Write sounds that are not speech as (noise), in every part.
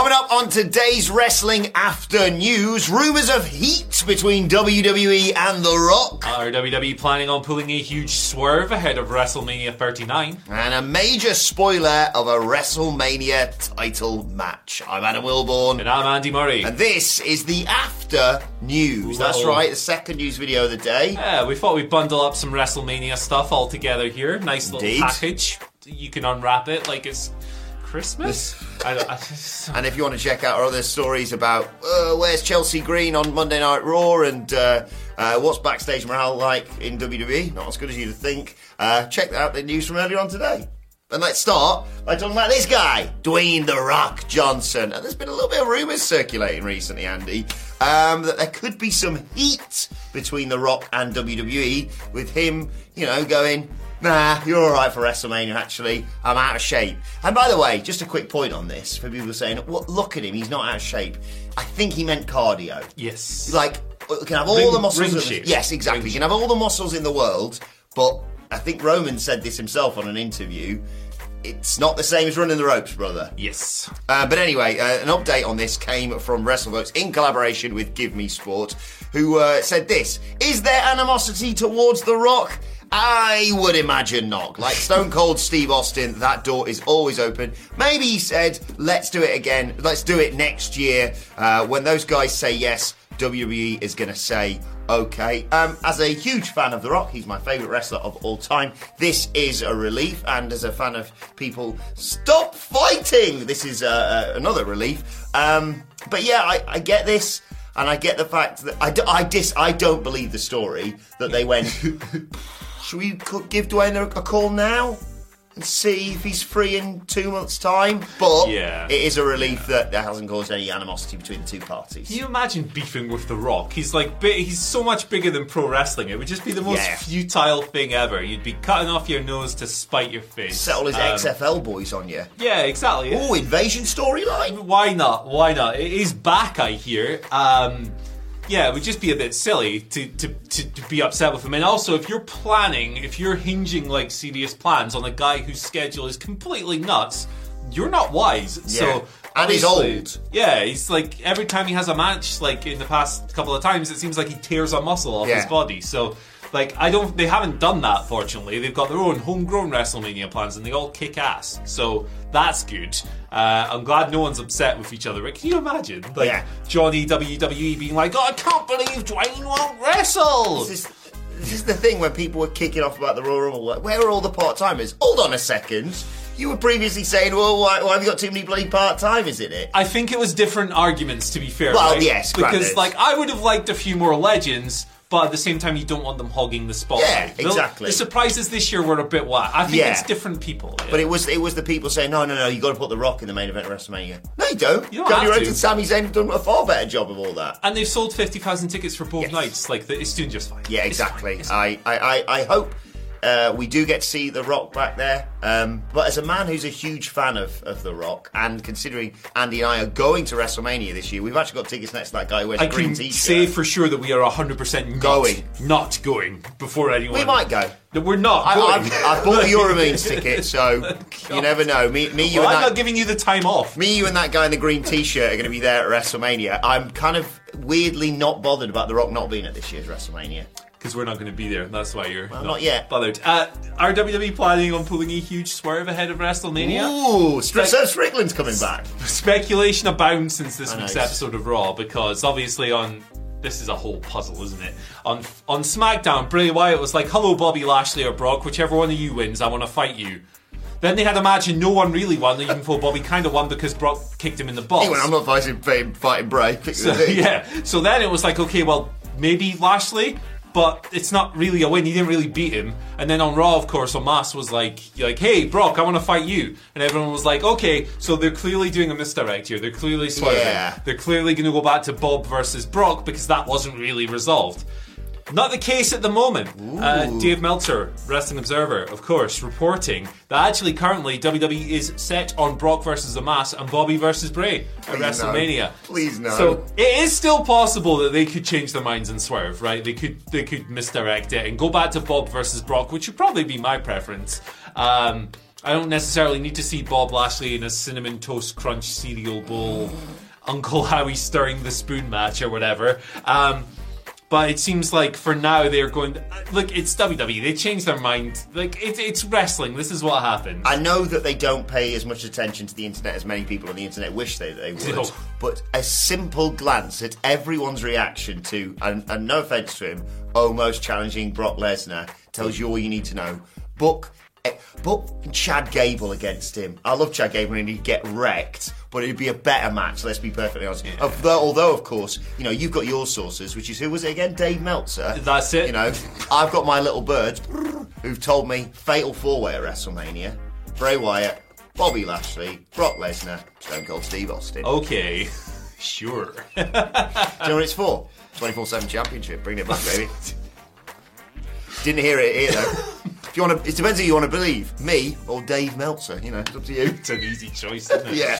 Coming up on today's Wrestling After News, rumours of heat between WWE and The Rock. Uh, Are WWE planning on pulling a huge swerve ahead of WrestleMania 39? And a major spoiler of a WrestleMania title match. I'm Adam Wilborn. And I'm Andy Murray. And this is the After News. That's right, the second news video of the day. Yeah, we thought we'd bundle up some WrestleMania stuff all together here. Nice little Indeed. package. You can unwrap it like it's Christmas. I, I, And if you want to check out our other stories about uh, where's Chelsea Green on Monday Night Raw and uh, uh, what's backstage morale like in WWE, not as good as you'd think, uh, check out the news from earlier on today. And let's start by talking about this guy, Dwayne The Rock Johnson. And there's been a little bit of rumours circulating recently, Andy, um, that there could be some heat between The Rock and WWE, with him, you know, going, Nah, you're all right for WrestleMania. Actually, I'm out of shape. And by the way, just a quick point on this for people saying, "Well, look at him. He's not out of shape." I think he meant cardio. yes. Like, you can have all Ring- the muscles. ring in- yes, exactly. You can have all the muscles in the world, but I think Roman said this himself on an interview. It's not the same as running the ropes, brother. yes. Uh, but anyway, uh, an update on this came from WrestleVotes in collaboration with Give Me Sport, who uh, said this Is there animosity towards The Rock? I would imagine not. Like Stone Cold Steve Austin, that door is always open. Maybe he said, let's do it again. Let's do it next year. Uh, when those guys say yes, WWE is going to say okay. Um, as a huge fan of The Rock, he's my favourite wrestler of all time. This is a relief, and as a fan of people, stop fighting. This is uh, uh, another relief. Um, but yeah, I, I get this. And I get the fact that I, I dis I don't believe the story that they went. (laughs) Should we give Dwayne a, call now and see if he's free in two months' time? But Yeah. it is a relief that there hasn't caused any animosity between the two parties. Can you imagine beefing with The Rock? He's like, he's so much bigger than pro wrestling. It would just be the most Yeah. futile thing ever. You'd be cutting off your nose to spite your face. Settle his Um, XFL boys on you. Yeah, exactly. Oh, invasion storyline. Why not? Why not? It is back, I hear. Um, yeah, it would just be a bit silly to, to, to, to be upset with him. And also, if you're planning, if you're hinging like serious plans on a guy whose schedule is completely nuts, you're not wise. Yeah. So And he's old. Yeah, he's like every time he has a match, like in the past couple of times, it seems like he tears a muscle off Yeah. his body. So. Like I don't, they haven't done that. Fortunately, they've got their own homegrown WrestleMania plans, and they all kick ass. So that's good. Uh, I'm glad no one's upset with each other. But can you imagine, like Yeah. Johnny WWE being like, "Oh, I can't believe Dwayne won't wrestle." This is, this is the thing when people were kicking off about the Royal Rumble. Like, where are all the part timers? Hold on a second. You were previously saying, well, why, why have you got too many bloody part timers in it? I think it was different arguments, to be fair. Well, right? yes, because granted. like I would have liked a few more legends, but at the same time, you don't want them hogging the spotlight. Yeah, The- exactly. The, surprises this year were a bit whack. I think Yeah. it's different people. yeah. But it was it was the people saying, no, no, no, you got to put The Rock in the main event of WrestleMania. No, you don't. You don't Cody Rhodes and Sami Zayn have done a far better job of all that. and they've sold fifty thousand tickets for both Yes. nights. Like the, it's doing just fine. Yeah, It's fine. exactly. It's I, I, I, I hope uh, we do get to see The Rock back there. Um, but as a man who's a huge fan of, of The Rock, and considering Andy and I are going to WrestleMania this year, we've actually got tickets next to that guy who wears I a green can t-shirt. say for sure that we are 100% not Going. Not going before anyone. we might go. No, We're not I, going. I've, I've bought the Euromeans (laughs) ticket, so you never know. Me, me, you, well, I'm and not giving you the time off. me, you, and that guy in the green T-shirt are going to be there at WrestleMania. I'm kind of weirdly not bothered about The Rock not being at this year's WrestleMania. Because we're not going to be there. That's why you're Well, not yet. bothered. Uh, are WWE planning on pulling a huge swerve ahead of WrestleMania? Ooh, Like- so Strickland's coming back. Speculation abounds since this week's episode of Raw because obviously on this is a whole puzzle, isn't it? On on SmackDown, Bray Wyatt was like, "Hello, Bobby Lashley or Brock, whichever one of you wins, I want to fight you." Then they had a match and no one really won, even though Bobby kind of won because Brock kicked him in the balls. Went, I'm not fighting, fighting, fighting Bray. (laughs) So, yeah. So then it was like, okay, well, maybe Lashley, but it's not really a win. He didn't really beat him. And then on Raw, of course, Omos was like, like, hey, Brock, I want to fight you. And everyone was like, okay, so they're clearly doing a misdirect here. They're clearly swerving. Yeah. They're clearly going to go back to Bob versus Brock because that wasn't really resolved. Not the case at the moment. Uh, Dave Meltzer, Wrestling Observer, of course, reporting that actually currently WWE is set on Brock versus Omos and Bobby versus Bray at Please no. WrestleMania. Please no. So it is still possible that they could change their minds and swerve, right? They could they could misdirect it and go back to Bob versus Brock, which would probably be my preference. Um, I don't necessarily need to see Bob Lashley in a cinnamon toast crunch cereal bowl, Uncle Howdy stirring the spoon match or whatever. Um, but it seems like for now they're going. To, look, it's WWE. They changed their mind. Like it, it's wrestling. This is what happens. I know that they don't pay as much attention to the internet as many people on the internet wish they, they would, No. but a simple glance at everyone's reaction to, and, and no offense to him, Omos challenging Brock Lesnar tells you all you need to know. Book, eh, book Chad Gable against him. I love Chad Gable and he'd get wrecked, but it'd be a better match. Let's be perfectly honest. Of- though- although, of course, you know you've got your sources, which is who was it again? Dave Meltzer. That's it. You know, I've got my little birds who've told me fatal four way at WrestleMania: Bray Wyatt, Bobby Lashley, Brock Lesnar, Stone Cold Steve Austin. okay, (laughs) sure. Do you know what it's for? 24 7 championship. Bring it back, baby. (laughs) Didn't hear it here, though. If you want to, it depends who you want to believe me or Dave Meltzer. You know, it's up to you. it's an easy choice, isn't it? (laughs) Yeah.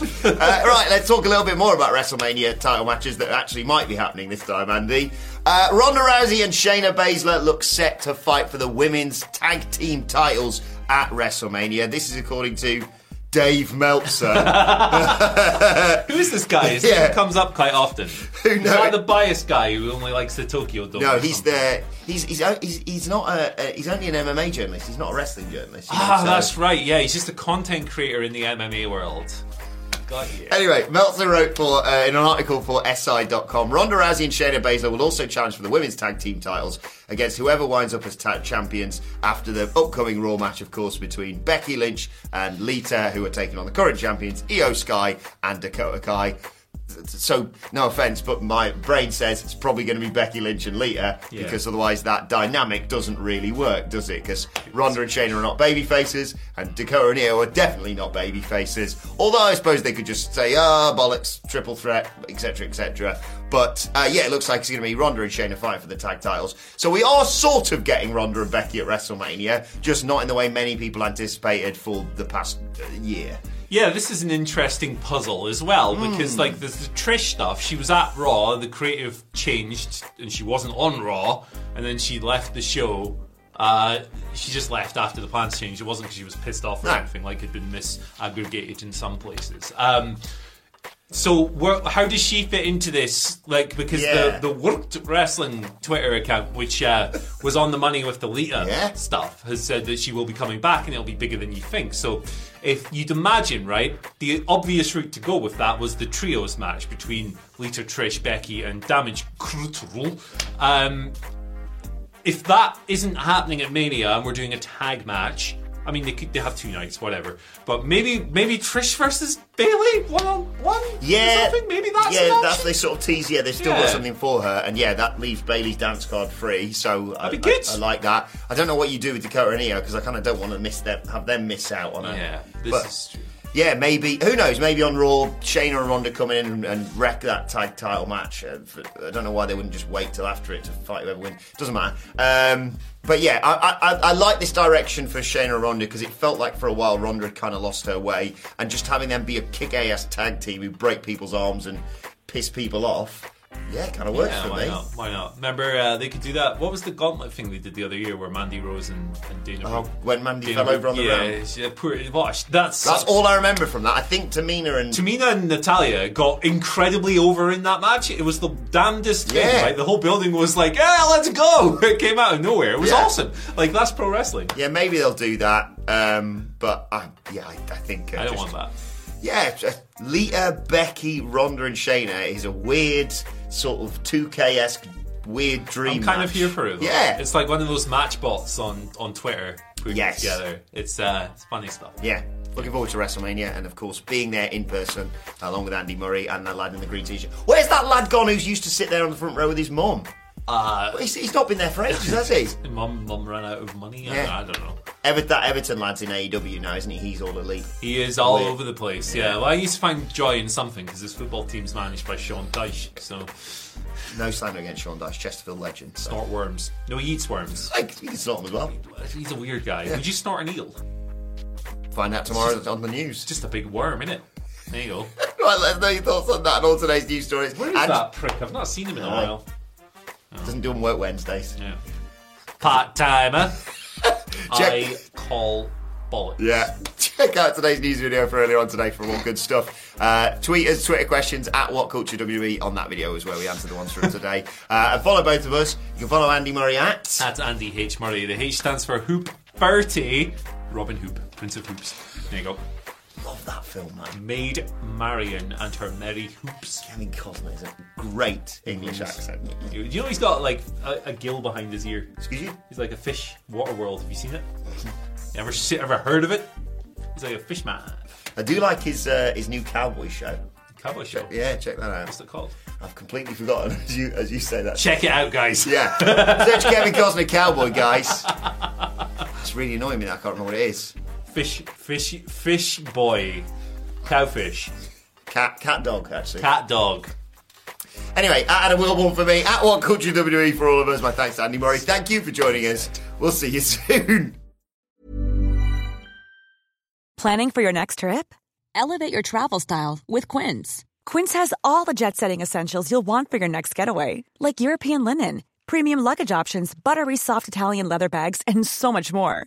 Uh, right, let's talk a little bit more about WrestleMania title matches that actually might be happening this time, Andy. Uh, Ronda Rousey and Shayna Baszler look set to fight for the women's tag team titles at WrestleMania. This is according to Dave Meltzer. (laughs) Who is this guy? His Yeah. comes up quite often. Who knows? the biased guy who only likes the Tokyo Dome? no, he's something? the he's he's he's, he's not a, a he's only an MMA journalist. He's not a wrestling journalist. you know, Ah, so- that's right. Yeah, he's just a content creator in the MMA world. Got you. Anyway, Meltzer wrote for uh, in an article for SI.com. Ronda Rousey and Shayna Baszler will also challenge for the women's tag team titles against whoever winds up as tag champions after the upcoming Raw match, of course, between Becky Lynch and Lita, who are taking on the current champions Io Sky and Dakota Kai. So, no offense, but my brain says it's probably going to be Becky Lynch and Lita Yeah. because otherwise that dynamic doesn't really work, does it? Because Ronda and Shayna are not baby faces, and Dakota and Io are definitely not baby faces. Although I suppose they could just say, ah, bollocks, triple threat, etc., etc. But uh, yeah, it looks like it's going to be Ronda and Shayna fighting for the tag titles. So we are sort of getting Ronda and Becky at WrestleMania, just not in the way many people anticipated for the past uh, year. Yeah, this is an interesting puzzle as well because, like, there's the Trish stuff. She was at Raw, the creative changed, and she wasn't on Raw, and then she left the show. Uh, she just left after the plans changed. It wasn't because she was pissed off or No. anything, like, it had been misaggregated in some places. Um, so, where, how does she fit into this? Like, because Yeah. the the Worked Wrestling Twitter account, which uh, was on the money with the Lita Yeah. stuff, has said that she will be coming back and it'll be bigger than you think. So, if you'd imagine, right, the obvious route to go with that was the trios match between Lita, Trish, Becky, and Damage Control. Um, if that isn't happening at Mania and we're doing a tag match, I mean they could they have two nights, whatever. But maybe maybe Trish versus Bayley one on one. Yeah, something? maybe that's yeah. That's they sort of tease. Yeah, they've still got something for her, and yeah, that leaves Bayley's dance card free. So I, That'd be good. I, I like that. I don't know what you do with Dakota and Io because I kind of don't want to miss them, have them miss out on it. Yeah, this But- is true. Yeah, maybe. Who knows? Maybe on Raw, Shayna and Ronda come in and, and wreck that tag title match. I don't know why they wouldn't just wait till after it to fight whoever wins. Doesn't matter. Um, but yeah, I, I, I- like this direction for Shayna Ronda because it felt like for a while Ronda had kind of lost her way, and just having them be a kick-ass tag team who break people's arms and piss people off. Yeah, kind of works Yeah, for why me. not? Why not? Remember, uh, they could do that. What was the gauntlet thing they did the other year where Mandy Rose and, and Dana Oh, Brooke- when Mandy Dana fell Brooke- over on the yeah, ground. yeah, poor, watch, that's That's all I remember from that. I think Tamina and Tamina and Natalya got incredibly over in that match. It was the damnedest thing, Yeah. right? The whole building was like, "Yeah, let's go!" (laughs) It came out of nowhere. It was Yeah. awesome. Like that's pro wrestling. Yeah, maybe they'll do that. Um, but I, yeah, I, I think uh, I don't just- want that. Yeah, Lita, Becky, Ronda, and Shayna is a weird sort of 2K esque weird dream. I'm kind match. of here for it. Though. Yeah, it's like one of those match bots on on Twitter putting Yes. together. It's uh, it's funny stuff. yeah. Looking forward to WrestleMania and, of course, being there in person along with Andy Murray and the lad in the green t shirt. Where's that lad gone who's used to sit there on the front row with his mum? Uh, He's, he's not been there for ages, has he? (laughs) mum, mum ran out of money. I, Yeah. don't, I don't know. Ever, that Everton lad's in AEW now, isn't he? He's all elite. He is all Weird. over the place. Yeah. Well, I used to find joy in something because his football team's managed by Sean Dyche. So No slander against Sean Dyche, Chesterfield legend. So. snort worms. No, he eats worms. Like, you can snort them as well. He's a weird guy. Would you snort an eel? Find out tomorrow on the news. Just a big worm, innit? There you go. (laughs) Right, let us know your thoughts on that and all today's news stories. Where is and that prick? I've not seen him in a Uh, while. doesn't do them work Wednesdays. Yeah. Part timer. (laughs) Check- I call bollocks. Yeah. Check out today's news video for earlier on today for more good stuff. Uh, tweet us Twitter questions at WhatCultureWE on that video is where we answer the ones from today. (laughs) Uh, and follow both of us. You can follow Andy Murray at. That's Andy H. Murray. The H stands for Hoop Bertie. Robin Hoop, Prince of Hoops. There you go. Love that film, man. Maid Marian and her merry hoops. Kevin Costner is a great English accent. You you know he's got like a, a gill behind his ear. Excuse you? He's like a fish. Waterworld. Have you seen it? Ever se- ever heard of it? He's like a fish man. I do like his uh, his new cowboy show. Cowboy show. Yeah, check that out. What's it called? I've completely forgotten (laughs) as you as you say that. Check it out, guys. Yeah. (laughs) Search Kevin Costner cowboy, guys. It's really annoying me I can't remember what it is. Fish, fish, fish boy, cowfish, Cat cat dog actually. cat dog. Anyway, at Adam Wilborn for me, at What Culture WWE for all of us. My thanks to Andy Murray. Thank you for joining us. We'll see you (laughs) soon. Planning for your next trip? Elevate your travel style with Quince. Quince has all the jet setting essentials you'll want for your next getaway, like European linen, premium luggage options, buttery soft Italian leather bags, and so much more.